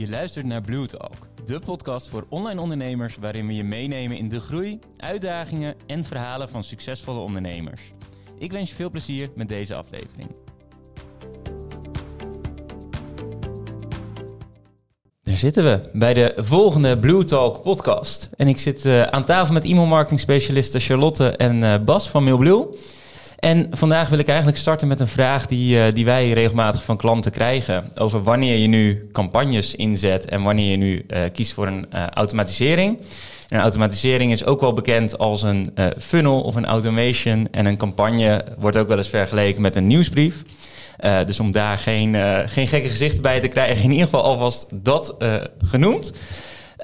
Je luistert naar Blue Talk, de podcast voor online ondernemers waarin we je meenemen in de groei, uitdagingen en verhalen van succesvolle ondernemers. Ik wens je veel plezier met deze aflevering. Daar zitten we bij de volgende Blue Talk podcast. En ik zit uh, aan tafel met e-mailmarketing specialisten Charlotte en uh, Bas van MailBlue. En vandaag wil ik eigenlijk starten met een vraag die, uh, die wij regelmatig van klanten krijgen. Over wanneer je nu campagnes inzet en wanneer je nu kiest voor een automatisering. En een automatisering is ook wel bekend als een funnel of een automation. En een campagne wordt ook wel eens vergeleken met een nieuwsbrief. Dus om daar geen, geen gekke gezichten bij te krijgen, in ieder geval alvast dat genoemd.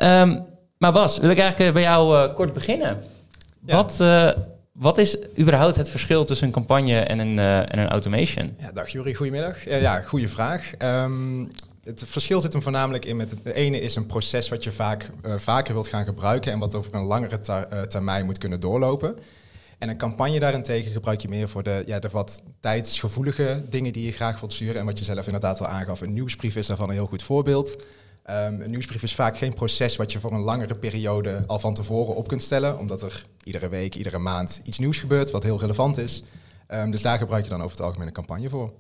Um, maar Bas, wil ik eigenlijk bij jou kort beginnen. Ja. Wat, wat is überhaupt het verschil tussen een campagne en een, en een automation? Ja, dag Jury, goedemiddag. ja, goede vraag. Um, het verschil zit hem voornamelijk in met het ene is een proces wat je vaak vaker wilt gaan gebruiken en wat over een langere termijn moet kunnen doorlopen. En een campagne daarentegen gebruik je meer voor de, ja, de wat tijdsgevoelige dingen die je graag wilt sturen. En wat je zelf inderdaad al aangaf, een nieuwsbrief is daarvan een heel goed voorbeeld. Um, een nieuwsbrief is vaak geen proces wat je voor een langere periode al van tevoren op kunt stellen, omdat er iedere week, iedere maand iets nieuws gebeurt wat heel relevant is. Um, dus daar gebruik je dan over het algemeen een campagne voor.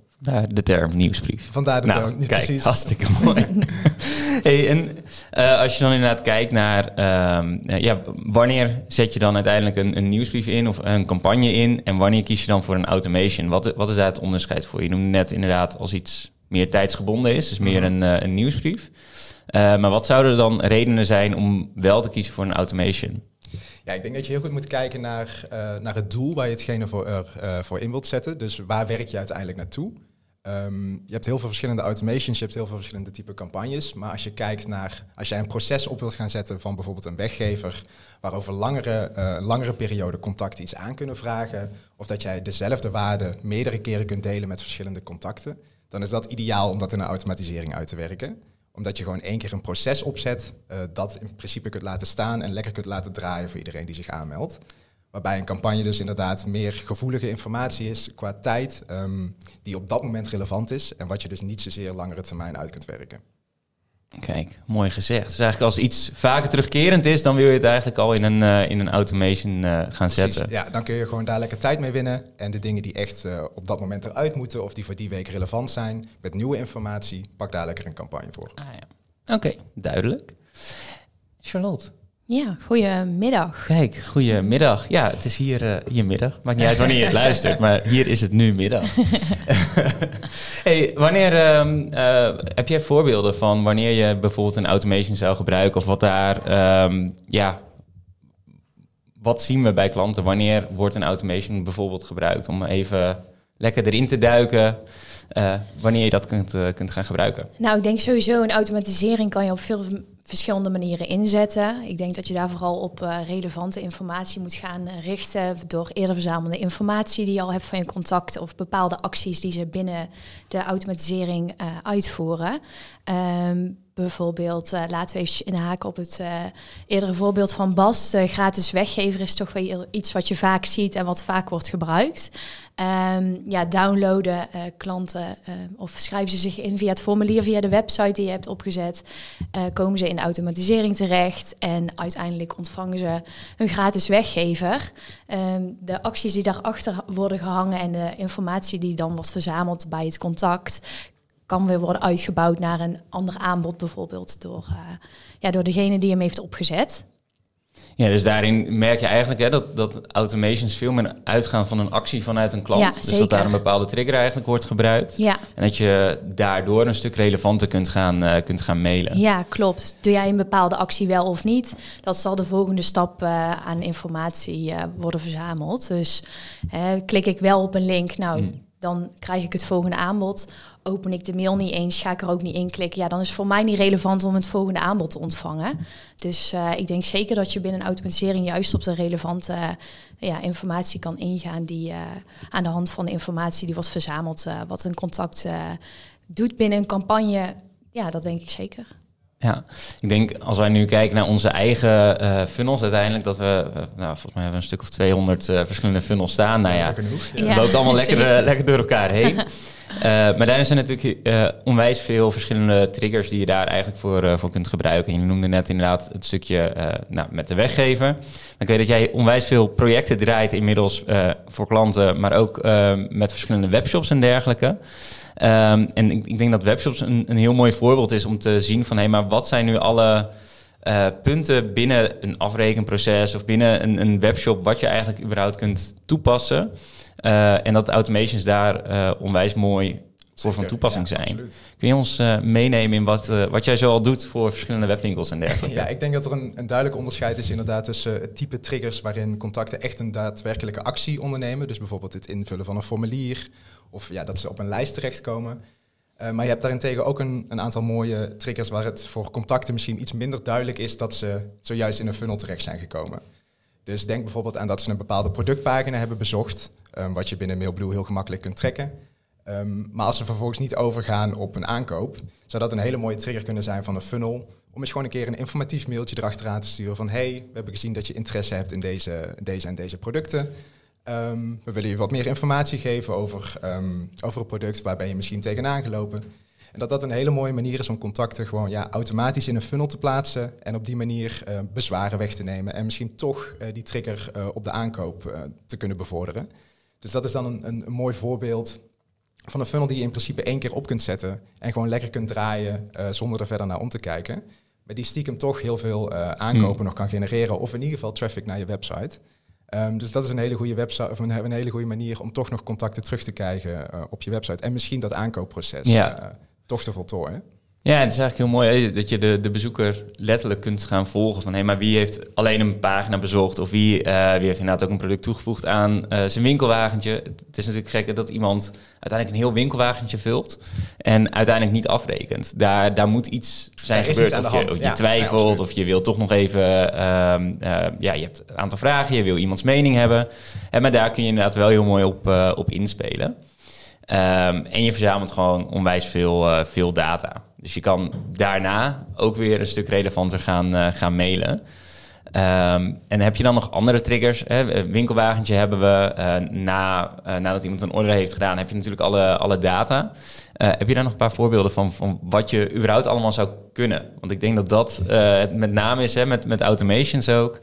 De term nieuwsbrief. Vandaar de nou, term, kijk, precies. hartstikke mooi. hey, en uh, als je dan inderdaad kijkt naar... Um, ja, wanneer zet je dan uiteindelijk een, een, nieuwsbrief in of een campagne in... en wanneer kies je dan voor een automation? Wat, wat is daar het onderscheid voor? Je noemde net inderdaad als iets meer tijdsgebonden is, dus meer een, uh, een nieuwsbrief. Uh, maar wat zouden er dan redenen zijn om wel te kiezen voor een automation? Ja, ik denk dat je heel goed moet kijken naar, uh, naar het doel waar je hetgene voor, uh, voor in wilt zetten. Dus waar werk je uiteindelijk naartoe? Um, je hebt heel veel verschillende automations, je hebt heel veel verschillende type campagnes. Maar als je kijkt naar, als jij een proces op wilt gaan zetten van bijvoorbeeld een weggever, waarover langere, uh, langere periode contacten iets aan kunnen vragen, of dat jij dezelfde waarde meerdere keren kunt delen met verschillende contacten, dan is dat ideaal om dat in een automatisering uit te werken omdat je gewoon één keer een proces opzet, uh, dat in principe kunt laten staan en lekker kunt laten draaien voor iedereen die zich aanmeldt. Waarbij een campagne dus inderdaad meer gevoelige informatie is qua tijd, um, die op dat moment relevant is en wat je dus niet zozeer langere termijn uit kunt werken. Kijk, mooi gezegd. Dus eigenlijk als iets vaker terugkerend is, dan wil je het eigenlijk al in een, uh, in een automation uh, gaan zetten. Ja, dan kun je gewoon daar lekker tijd mee winnen. En de dingen die echt uh, op dat moment eruit moeten of die voor die week relevant zijn, met nieuwe informatie, pak daar lekker een campagne voor. Ah, ja. Oké, okay, duidelijk. Charlotte, ja, goedemiddag. Kijk, goedemiddag. Ja, het is hier, uh, hier middag. Maakt niet uit wanneer je het luistert, maar hier is het nu middag. hey, wanneer um, uh, heb jij voorbeelden van wanneer je bijvoorbeeld een automation zou gebruiken of wat daar, um, ja, wat zien we bij klanten? Wanneer wordt een automation bijvoorbeeld gebruikt om even lekker erin te duiken? Uh, wanneer je dat kunt, kunt gaan gebruiken? Nou, ik denk sowieso een automatisering kan je op veel verschillende manieren inzetten. Ik denk dat je daar vooral op uh, relevante informatie moet gaan richten door eerder verzamelde informatie die je al hebt van je contacten of bepaalde acties die ze binnen de automatisering uh, uitvoeren. Um, bijvoorbeeld, laten we even inhaken op het eerdere voorbeeld van Bas. De gratis weggever is toch wel iets wat je vaak ziet en wat vaak wordt gebruikt. Um, ja, downloaden uh, klanten of schrijven ze zich in via het formulier, via de website die je hebt opgezet. komen ze in automatisering terecht en uiteindelijk ontvangen ze een gratis weggever. Um, de acties die daarachter worden gehangen en de informatie die dan wordt verzameld bij het contact, kan weer worden uitgebouwd naar een ander aanbod, bijvoorbeeld door, ja, door degene die hem heeft opgezet. Ja, dus daarin merk je eigenlijk hè, dat, dat automations veel meer uitgaan van een actie vanuit een klant. Ja, dus zeker. dat daar een bepaalde trigger eigenlijk wordt gebruikt. Ja. En dat je daardoor een stuk relevanter kunt gaan, uh, kunt gaan mailen. Ja, klopt. Doe jij een bepaalde actie wel of niet? Dat zal de volgende stap uh, aan informatie uh, worden verzameld. Dus klik ik wel op een link, nou, hmm. Dan krijg ik het volgende aanbod open ik de mail niet eens, ga ik er ook niet in klikken. Ja, dan is het voor mij niet relevant om het volgende aanbod te ontvangen. Dus uh, ik denk zeker dat je binnen automatisering juist op de relevante uh, ja, informatie kan ingaan die uh, aan de hand van de informatie die wordt verzameld, wat een contact doet binnen een campagne. Ja, dat denk ik zeker. Ja, ik denk als wij nu kijken naar onze eigen uh, funnels uiteindelijk, dat we, uh, nou, volgens mij hebben we een stuk of 200 uh, verschillende funnels staan. Nou ja, genoeg. het loopt allemaal lekker, lekker door elkaar heen. maar daar zijn natuurlijk onwijs veel verschillende triggers die je daar eigenlijk voor, voor kunt gebruiken. Je noemde net inderdaad het stukje nou, met de weggever. Ik weet dat jij onwijs veel projecten draait inmiddels voor klanten, maar ook met verschillende webshops en dergelijke. Um, en ik, ik, denk dat webshops een, een, heel mooi voorbeeld is om te zien van hé, hey, maar wat zijn nu alle uh, punten binnen een afrekenproces of binnen een, een, webshop wat je eigenlijk überhaupt kunt toepassen. Uh, en dat automations daar uh, onwijs mooi voor van toepassing ja, zijn. Absoluut. Kun je ons meenemen in wat, wat jij zo al doet voor verschillende webwinkels en dergelijke? Ja, ik denk dat er een, een duidelijk onderscheid is inderdaad tussen het type triggers waarin contacten echt een daadwerkelijke actie ondernemen. Dus bijvoorbeeld het invullen van een formulier of ja, dat ze op een lijst terechtkomen. Uh, maar je hebt daarentegen ook een, een, aantal mooie triggers waar het voor contacten misschien iets minder duidelijk is dat ze zojuist in een funnel terecht zijn gekomen. Dus denk bijvoorbeeld aan dat ze een bepaalde productpagina hebben bezocht, um, wat je binnen MailBlue heel gemakkelijk kunt trekken. Um, maar als ze vervolgens niet overgaan op een aankoop, zou dat een hele mooie trigger kunnen zijn van een funnel. Om eens gewoon een keer een informatief mailtje erachteraan te sturen van hey, we hebben gezien dat je interesse hebt in deze, deze en deze producten. Um, we willen je wat meer informatie geven over, um, over het product, waar ben je misschien tegenaan gelopen. En dat dat een hele mooie manier is om contacten gewoon ja, automatisch in een funnel te plaatsen en op die manier uh, bezwaren weg te nemen en misschien toch uh, die trigger uh, op de aankoop te kunnen bevorderen. Dus dat is dan een, een, een, mooi voorbeeld van een funnel die je in principe één keer op kunt zetten en gewoon lekker kunt draaien zonder er verder naar om te kijken. Maar die stiekem toch heel veel aankopen hmm. nog kan genereren of in ieder geval traffic naar je website. Um, dus dat is een hele goede website of een, een, hele goede manier om toch nog contacten terug te krijgen uh, op je website. En misschien dat aankoopproces ja. uh, toch te voltooien. Ja, het is eigenlijk heel mooi dat je de, de bezoeker letterlijk kunt gaan volgen. Van hé, hey, maar wie heeft alleen een pagina bezocht? Of wie, uh, wie heeft inderdaad ook een product toegevoegd aan uh, zijn winkelwagentje? Het is natuurlijk gek dat iemand uiteindelijk een heel winkelwagentje vult en uiteindelijk niet afrekent. Daar, daar moet iets zijn gebeurd. Iets of je, je ja, twijfelt of je wil toch nog even... Uh, ja, je hebt een aantal vragen, je wil iemands mening hebben. En maar daar kun je inderdaad wel heel mooi op, op inspelen. Um, en je verzamelt gewoon onwijs veel, veel data. Dus je kan daarna ook weer een stuk relevanter gaan, uh, gaan mailen. Um, en heb je dan nog andere triggers? Hè? Winkelwagentje hebben we. Uh, na, uh, nadat iemand een order heeft gedaan, heb je natuurlijk alle, alle data. heb je daar nog een paar voorbeelden van, van wat je überhaupt allemaal zou kunnen? Want ik denk dat dat met name is, hè, met, met automations ook.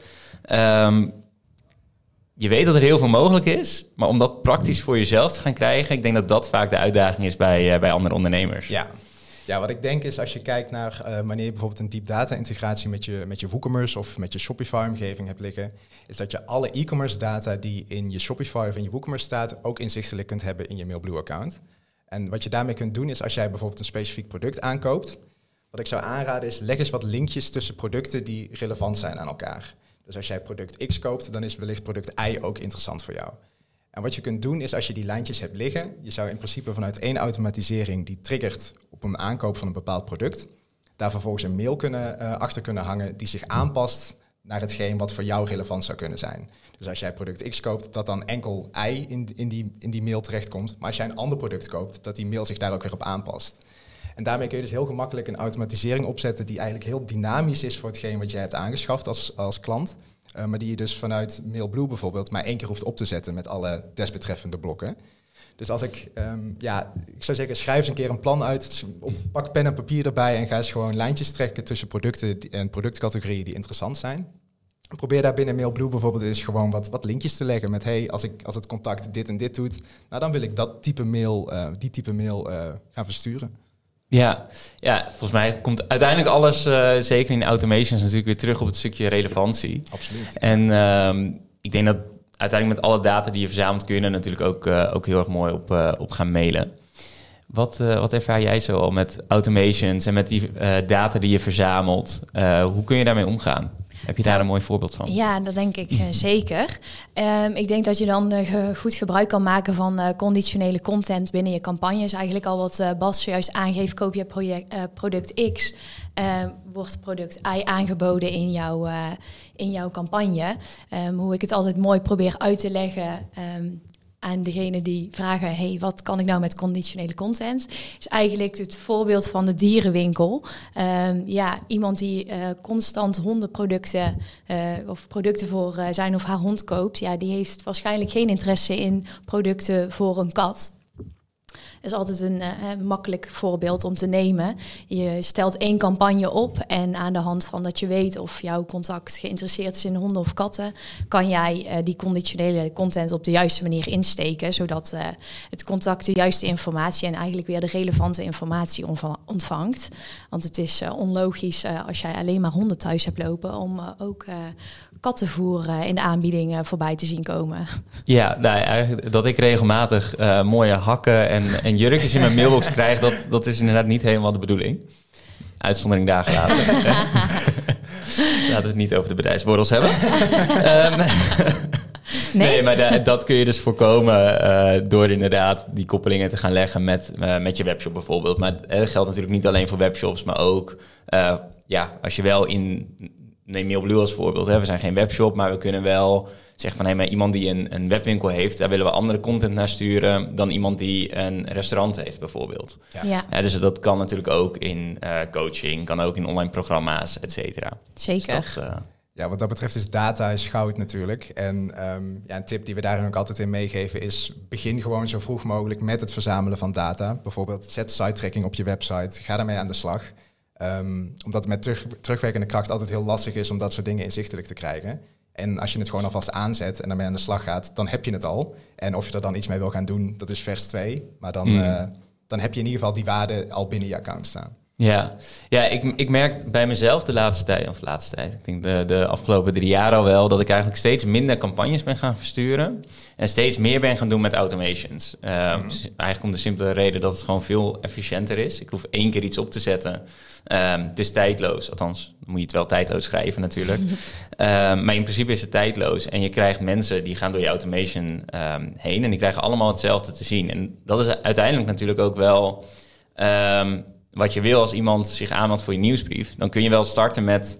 Um, je weet dat er heel veel mogelijk is, maar om dat praktisch voor jezelf te gaan krijgen, ik denk dat dat vaak de uitdaging is bij, bij andere ondernemers. Ja, ja, wat ik denk is als je kijkt naar uh, wanneer je bijvoorbeeld een deep data integratie met je, met je WooCommerce of met je Shopify omgeving hebt liggen, is dat je alle e-commerce data die in je Shopify of in je WooCommerce staat ook inzichtelijk kunt hebben in je MailBlue account. En wat je daarmee kunt doen is als jij bijvoorbeeld een specifiek product aankoopt, wat ik zou aanraden is leg eens wat linkjes tussen producten die relevant zijn aan elkaar. Dus als jij product X koopt, dan is wellicht product Y ook interessant voor jou. En wat je kunt doen is als je die lijntjes hebt liggen, je zou in principe vanuit één automatisering die triggert op een aankoop van een bepaald product, daar vervolgens een mail kunnen, uh, achter kunnen hangen die zich aanpast naar hetgeen wat voor jou relevant zou kunnen zijn. Dus als jij product X koopt, dat dan enkel Y in, in, die, in die mail terechtkomt. Maar als jij een ander product koopt, dat die mail zich daar ook weer op aanpast. En daarmee kun je dus heel gemakkelijk een automatisering opzetten die eigenlijk heel dynamisch is voor hetgeen wat jij hebt aangeschaft als, als klant. Uh, maar die je dus vanuit MailBlue bijvoorbeeld maar één keer hoeft op te zetten met alle desbetreffende blokken. Dus als ik, um, ja, ik zou zeggen, schrijf eens een keer een plan uit. Pak pen en papier erbij en ga eens gewoon lijntjes trekken tussen producten en productcategorieën die interessant zijn. Probeer daar binnen MailBlue bijvoorbeeld eens gewoon wat, wat linkjes te leggen met hey, als, ik, als het contact dit en dit doet, nou dan wil ik dat type mail, uh, die type mail uh, gaan versturen. Ja, ja, volgens mij komt uiteindelijk alles, uh, zeker in automations, natuurlijk weer terug op het stukje relevantie. Absoluut. En um, ik denk dat uiteindelijk met alle data die je verzamelt, kun je er natuurlijk ook, uh, ook heel erg mooi op, uh, op gaan mailen. Wat, wat ervaar jij zo al met automations en met die data die je verzamelt? hoe kun je daarmee omgaan? Heb je daar een mooi voorbeeld van? Ja, dat denk ik uh, zeker. Um, ik denk dat je dan uh, goed gebruik kan maken van uh, conditionele content binnen je campagnes. Eigenlijk al wat Bas zojuist aangeeft, koop je project, product X, ehm, wordt product Y aangeboden in, jouw in jouw campagne. Um, hoe ik het altijd mooi probeer uit te leggen aan degene die vragen: hey, wat kan ik nou met conditionele content? Is eigenlijk het voorbeeld van de dierenwinkel. Ehm, ja, iemand die uh, constant hondenproducten uh, of producten voor uh, zijn of haar hond koopt, ja, die heeft waarschijnlijk geen interesse in producten voor een kat is altijd een uh, makkelijk voorbeeld om te nemen. Je stelt één campagne op en aan de hand van dat je weet of jouw contact geïnteresseerd is in honden of katten, kan jij uh, die conditionele content op de juiste manier insteken, zodat uh, het contact de juiste informatie en eigenlijk weer de relevante informatie ontvangt. Want het is onlogisch als jij alleen maar honden thuis hebt lopen om ook kattenvoer in de aanbiedingen voorbij te zien komen. Ja, nou, dat ik regelmatig mooie hakken en, en jurkjes in mijn mailbox krijg, dat, dat is inderdaad niet helemaal de bedoeling. Uitzondering daar gelaten. Laten we het niet over de bedrijfsborrels hebben. um, nee. nee. maar dat kun je dus voorkomen uh, door inderdaad die koppelingen te gaan leggen met, uh, met je webshop bijvoorbeeld. Maar dat geldt natuurlijk niet alleen voor webshops, maar ook uh, ja, als je wel in neem Mailblue als voorbeeld. Hè. We zijn geen webshop, maar we kunnen wel zeggen van... hé, maar iemand die een, een webwinkel heeft... daar willen we andere content naar sturen... dan iemand die een restaurant heeft bijvoorbeeld. Ja. ja. dus dat kan natuurlijk ook in uh, coaching... kan ook in online programma's, et cetera. Zeker. Dus dat, uh, ja, wat dat betreft is data is goud natuurlijk. En um, ja, een tip die we daarin ook altijd in meegeven is... begin gewoon zo vroeg mogelijk met het verzamelen van data. Bijvoorbeeld zet site tracking op je website. Ga daarmee aan de slag... Um, omdat het met terug, terugwerkende kracht altijd heel lastig is om dat soort dingen inzichtelijk te krijgen. En als je het gewoon alvast aanzet en daarmee aan de slag gaat, dan heb je het al. En of je er dan iets mee wil gaan doen, dat is vers 2. Maar dan, mm. uh, dan heb je in ieder geval die waarde al binnen je account staan. Ja, ja ik, ik merk bij mezelf de laatste tijd, of laatste tijd, ik denk de, de afgelopen drie jaar al wel, dat ik eigenlijk steeds minder campagnes ben gaan versturen. En steeds meer ben gaan doen met automations. Uh, mm Eigenlijk om de simpele reden dat het gewoon veel efficiënter is. Ik hoef één keer iets op te zetten. Um, het is tijdloos, althans, moet je het wel tijdloos schrijven natuurlijk. um, maar in principe is het tijdloos. En je krijgt mensen die gaan door je automation heen en die krijgen allemaal hetzelfde te zien. En dat is uiteindelijk natuurlijk ook wel wat je wil als iemand zich aanmeldt voor je nieuwsbrief. Dan kun je wel starten met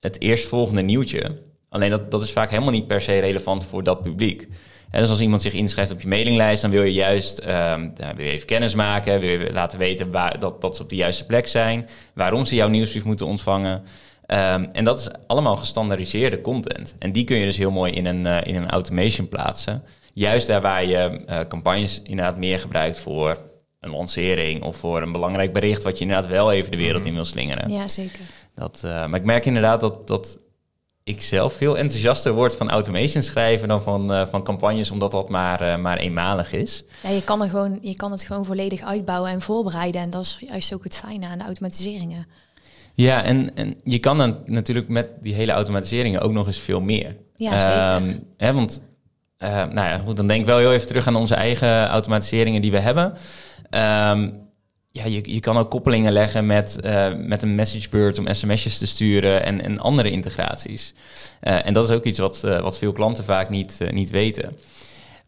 het eerstvolgende nieuwtje. Alleen dat, dat is vaak helemaal niet per se relevant voor dat publiek. En dus als iemand zich inschrijft op je mailinglijst, dan wil je juist um, wil je even kennis maken, wil laten weten waar, dat, dat ze op de juiste plek zijn, waarom ze jouw nieuwsbrief moeten ontvangen. Um, en dat is allemaal gestandaardiseerde content. En die kun je dus heel mooi in een, uh, in een automation plaatsen. Juist daar waar je uh, campagnes inderdaad meer gebruikt voor een lancering of voor een belangrijk bericht, wat je inderdaad wel even de wereld mhm. in wil slingeren. Ja, zeker. Dat, uh, maar ik merk inderdaad dat, dat ik zelf veel enthousiaster word van automation schrijven dan van, uh, van campagnes, omdat dat maar, uh, maar eenmalig is. Ja, je kan, er gewoon, je kan het gewoon volledig uitbouwen en voorbereiden. En dat is juist ook het fijne aan de automatiseringen. Ja, en, en je kan dan natuurlijk met die hele automatiseringen ook nog eens veel meer. Ja, zeker. Um, hè, want, uh, nou ja, goed, dan denk ik wel heel even terug aan onze eigen automatiseringen die we hebben. Um, ja, je, je kan ook koppelingen leggen met, uh, met een messagebeurt om sms'jes te sturen en, en andere integraties. Uh, en dat is ook iets wat, wat veel klanten vaak niet, niet weten.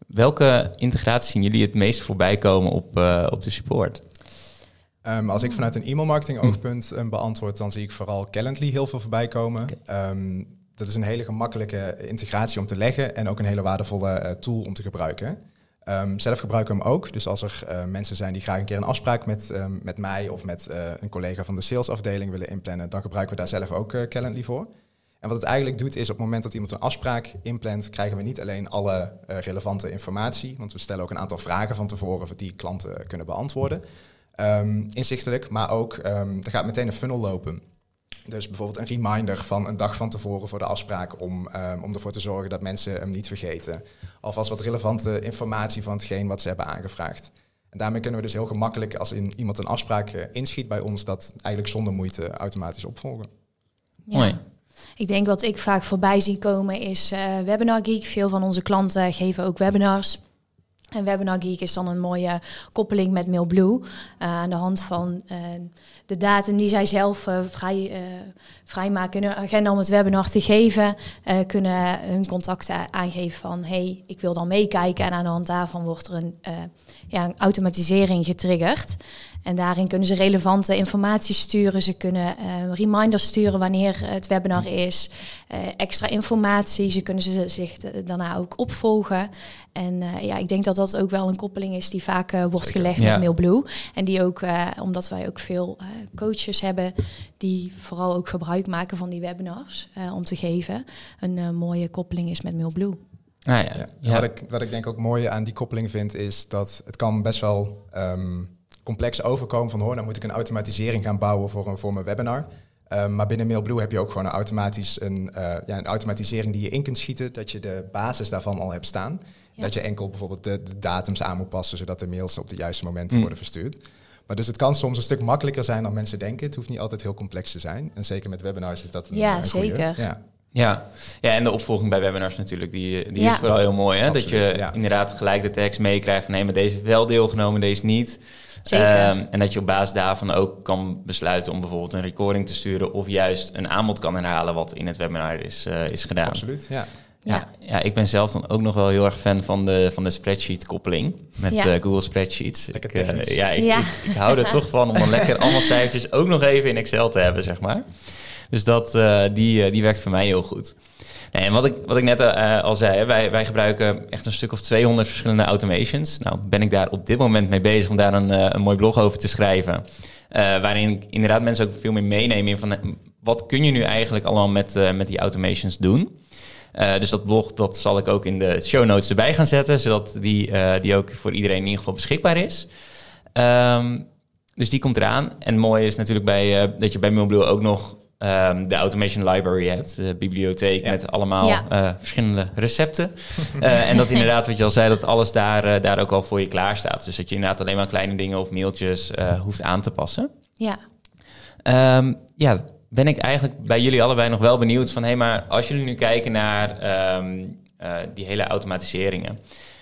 Welke integraties zien jullie het meest voorbij komen op, op de support? Um, als ik vanuit een e-mailmarketing oogpunt um, beantwoord, dan zie ik vooral Calendly heel veel voorbij komen. Okay. Um, dat is een hele gemakkelijke integratie om te leggen en ook een hele waardevolle tool om te gebruiken. Um, zelf gebruiken we hem ook. Dus als er uh, mensen zijn die graag een keer een afspraak met, um, met mij of met uh, een collega van de salesafdeling willen inplannen, dan gebruiken we daar zelf ook Calendly voor. En wat het eigenlijk doet is op het moment dat iemand een afspraak inplant, krijgen we niet alleen alle relevante informatie, want we stellen ook een aantal vragen van tevoren die klanten kunnen beantwoorden. Um, inzichtelijk, maar ook er gaat meteen een funnel lopen. Dus bijvoorbeeld een reminder van een dag van tevoren voor de afspraak om, um, om ervoor te zorgen dat mensen hem niet vergeten. Alvast wat relevante informatie van hetgeen wat ze hebben aangevraagd. En daarmee kunnen we dus heel gemakkelijk, als in iemand een afspraak uh, inschiet bij ons, dat eigenlijk zonder moeite automatisch opvolgen. Ja. Mooi. Ik denk wat ik vaak voorbij zie komen is uh, Webinar Geek. Veel van onze klanten geven ook webinars. En Webinar Geek is dan een mooie koppeling met MailBlue. Uh, aan de hand van uh, de data die zij zelf uh, vrij, vrijmaken in hun agenda om het webinar te geven, kunnen hun contacten aangeven van hey, ik wil dan meekijken. En aan de hand daarvan wordt er een, ja, een automatisering getriggerd. En daarin kunnen ze relevante informatie sturen. Ze kunnen uh, reminders sturen wanneer het webinar is. Uh, extra informatie. Ze kunnen ze zich daarna ook opvolgen. En uh, ja, ik denk dat dat ook wel een koppeling is die vaak wordt gelegd ja. met MailBlue. En die ook, omdat wij ook veel coaches hebben die vooral ook gebruik maken van die webinars om te geven, een mooie koppeling is met MailBlue. Ah, ja. ja. Wat, ik, wat ik denk ook mooi aan die koppeling vind, is dat het kan best wel um, complex overkomen van hoor, dan moet ik een automatisering gaan bouwen voor, een, voor mijn webinar. Um, maar binnen MailBlue heb je ook gewoon een, automatisch een, uh, ja, een automatisering die je in kunt schieten, dat je de basis daarvan al hebt staan. Dat je enkel bijvoorbeeld de, de, datums aan moet passen, zodat de mails op de juiste momenten mm. worden verstuurd. Maar dus het kan soms een stuk makkelijker zijn dan mensen denken. Het hoeft niet altijd heel complex te zijn. En zeker met webinars is dat een, ja, zeker. Ja. Ja. ja, en de opvolging bij webinars natuurlijk, die, die is vooral heel mooi. Hè? dat je inderdaad gelijk de tekst meekrijgt van nee, maar deze wel deelgenomen, deze niet. Um, en dat je op basis daarvan ook kan besluiten om bijvoorbeeld een recording te sturen of juist een aanbod kan herhalen wat in het webinar is, uh, is gedaan. Absoluut, ja. Ja, ja, ik ben zelf dan ook nog wel heel erg fan van de, van de spreadsheet-koppeling met ja. uh, Google Spreadsheets. Ik, uh, ja, ik, ja. Ik, ik, hou er toch van om dan lekker allemaal cijfertjes ook nog even in Excel te hebben, zeg maar. Dus dat, uh, die, die werkt voor mij heel goed. Nee, en wat ik, wat ik net uh, al zei, wij, wij gebruiken echt een stuk of 200 verschillende automations. Nou ben ik daar op dit moment mee bezig om daar een, een mooi blog over te schrijven. Waarin ik inderdaad mensen ook veel meer meenemen in van wat kun je nu eigenlijk allemaal met, met die automations doen. dus dat blog dat zal ik ook in de show notes erbij gaan zetten, zodat die, die ook voor iedereen in ieder geval beschikbaar is. Um, dus die komt eraan. En mooi is natuurlijk bij, dat je bij Mailblue ook nog um, de Automation Library hebt, de bibliotheek met allemaal uh, verschillende recepten. uh, en dat inderdaad, wat je al zei, dat alles daar, uh, daar ook al voor je klaar staat. Dus dat je inderdaad alleen maar kleine dingen of mailtjes hoeft aan te passen. Ja. Um, ja, ben ik eigenlijk bij jullie allebei nog wel benieuwd van... hé, hey, maar als jullie nu kijken naar um, die hele automatiseringen...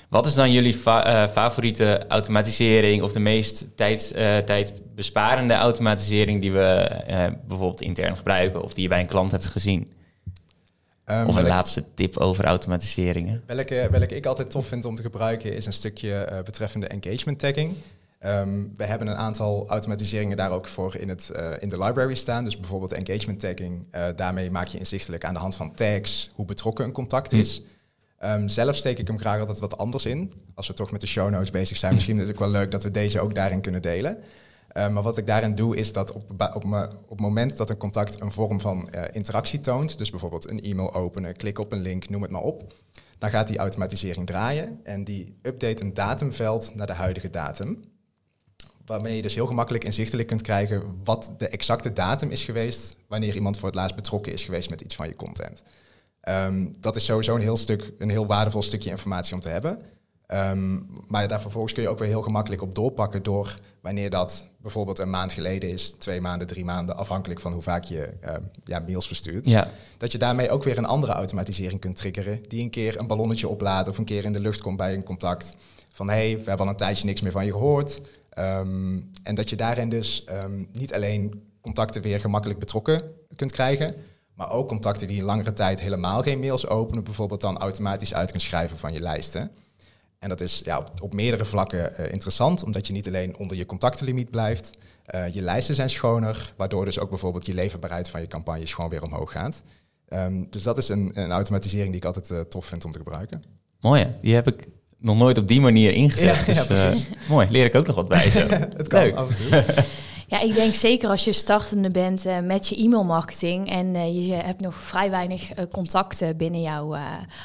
Wat is dan jullie fa favoriete automatisering of de meest tijds, uh, tijdbesparende automatisering die we uh, bijvoorbeeld intern gebruiken of die je bij een klant hebt gezien? Um, of een laatste tip over automatiseringen? Welke, welke ik altijd tof vind om te gebruiken is een stukje betreffende engagement tagging. Um, we hebben een aantal automatiseringen daar ook voor in, het, uh, in de library staan. Dus bijvoorbeeld engagement tagging. Uh, daarmee maak je inzichtelijk aan de hand van tags hoe betrokken een contact is. Um, zelf steek ik hem graag altijd wat anders in. Als we toch met de show notes bezig zijn, misschien is het ook wel leuk dat we deze ook daarin kunnen delen. Um, maar wat ik daarin doe, is dat op, op, me, op het moment dat een contact een vorm van uh, interactie toont, dus bijvoorbeeld een e-mail openen, klik op een link, noem het maar op, dan gaat die automatisering draaien en die update een datumveld naar de huidige datum. Waarmee je dus heel gemakkelijk inzichtelijk kunt krijgen wat de exacte datum is geweest wanneer iemand voor het laatst betrokken is geweest met iets van je content. Um, dat is sowieso een heel, stuk, een heel waardevol stukje informatie om te hebben. Um, maar daar vervolgens kun je ook weer heel gemakkelijk op doorpakken door wanneer dat bijvoorbeeld een maand geleden is, twee maanden, drie maanden, afhankelijk van hoe vaak je um, ja, mails verstuurt. Ja. Dat je daarmee ook weer een andere automatisering kunt triggeren, die een keer een ballonnetje oplaat of een keer in de lucht komt bij een contact. Van hé, hey, we hebben al een tijdje niks meer van je gehoord. Um, en dat je daarin dus niet alleen contacten weer gemakkelijk betrokken kunt krijgen, maar ook contacten die een langere tijd helemaal geen mails openen, bijvoorbeeld dan automatisch uit kunt schrijven van je lijsten. En dat is ja, op, meerdere vlakken uh, interessant, omdat je niet alleen onder je contactenlimiet blijft. Uh, je lijsten zijn schoner, waardoor dus ook bijvoorbeeld je leverbaarheid van je campagnes gewoon weer omhoog gaat. Um, dus dat is een, een, automatisering die ik altijd uh, tof vind om te gebruiken. Mooi, hè? die heb ik nog nooit op die manier ingezet. Ja, dus, ja, mooi, leer ik ook nog wat bij zo. het kan Leuk. af en toe. Ja, ik denk zeker als je startende bent uh, met je e-mailmarketing en uh, je hebt nog vrij weinig uh, contacten binnen jouw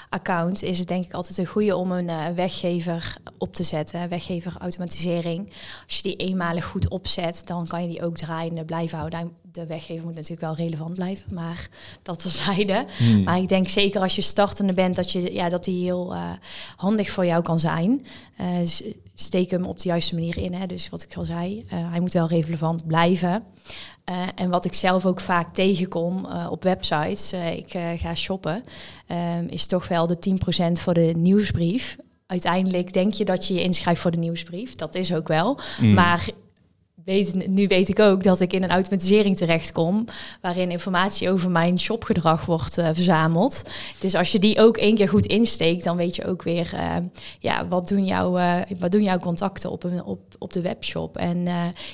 account, is het denk ik altijd een goede om een weggever op te zetten, weggever automatisering. Als je die eenmalig goed opzet, dan kan je die ook draaiende blijven houden de weggever moet natuurlijk wel relevant blijven, maar dat terzijde. Hmm. Maar ik denk zeker als je startende bent, dat, je, ja, dat die heel uh, handig voor jou kan zijn. Uh, steek hem op de juiste manier in. Hè. Dus wat ik al zei, uh, hij moet wel relevant blijven. en wat ik zelf ook vaak tegenkom op websites, ik ga shoppen, ehm, is toch wel de 10% voor de nieuwsbrief uiteindelijk denk je dat je je inschrijft voor de nieuwsbrief. Dat is ook wel. Hmm. Maar nu weet ik ook dat ik in een automatisering terechtkom, waarin informatie over mijn shopgedrag wordt uh, verzameld. Dus als je die ook één keer goed insteekt, dan weet je ook weer, uh, ja, wat doen, jouw uh, wat doen jouw contacten op, op, op de webshop? En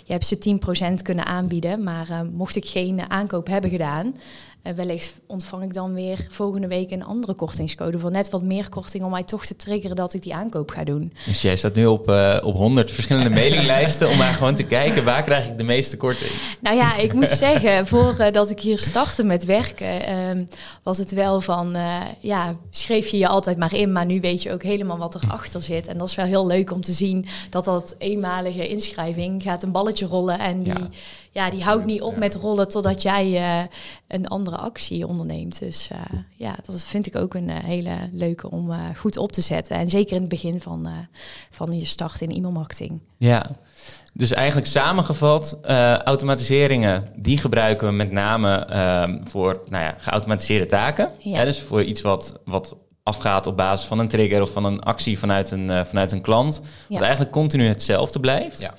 je hebt ze 10% kunnen aanbieden, maar mocht ik geen aankoop hebben gedaan, wellicht ontvang ik dan weer volgende week een andere kortingscode voor net wat meer korting om mij toch te triggeren dat ik die aankoop ga doen. Dus jij staat nu op, uh, op 100 verschillende mailinglijsten om maar gewoon te kijken waar krijg ik de meeste korting? Nou ja, ik moet zeggen, voordat uh, ik hier startte met werken, ehm, was het wel van, ja, schreef je je altijd maar in, maar nu weet je ook helemaal wat erachter zit. En dat is wel heel leuk om te zien dat dat eenmalige inschrijving gaat een balletje rollen en die, ja, ja die houdt niet op met rollen totdat jij een andere actie onderneemt. Dus uh, ja, dat vind ik ook een uh, hele leuke om uh, goed op te zetten. En zeker in het begin van, van je start in e-mailmarketing. Ja, dus eigenlijk samengevat, automatiseringen, die gebruiken we met name ehm, voor nou ja, geautomatiseerde taken. Ja. dus voor iets wat, wat afgaat op basis van een trigger of van een actie vanuit een, vanuit een klant. Wat eigenlijk continu hetzelfde blijft. Ja.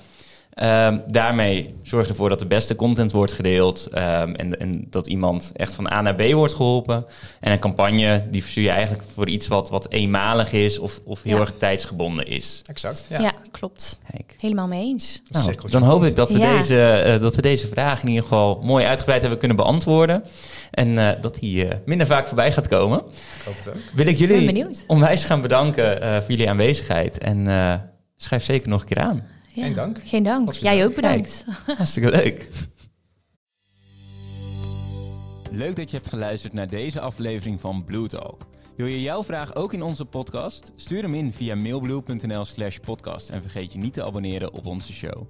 Um, daarmee zorg je ervoor dat de beste content wordt gedeeld um, en, en, dat iemand echt van A naar B wordt geholpen. En een campagne, die verstuur je eigenlijk voor iets wat, wat eenmalig is of, of heel erg tijdsgebonden is. Exact, ja. ja klopt. Kijk. Helemaal mee eens. Nou, dan hoop ik dat we, deze, uh, dat we deze vraag in ieder geval mooi uitgebreid hebben kunnen beantwoorden. En uh, dat die uh, minder vaak voorbij gaat komen. Ik hoop het ook. Wil ik jullie onwijs gaan bedanken voor jullie aanwezigheid. En schrijf zeker nog een keer aan. Ja. Geen dank. Geen dank. Jij ook bedankt. hartstikke leuk. Leuk dat je hebt geluisterd naar deze aflevering van Blue Talk. Wil je jouw vraag ook in onze podcast? Stuur hem in via mailblue.nl slash podcast en vergeet je niet te abonneren op onze show.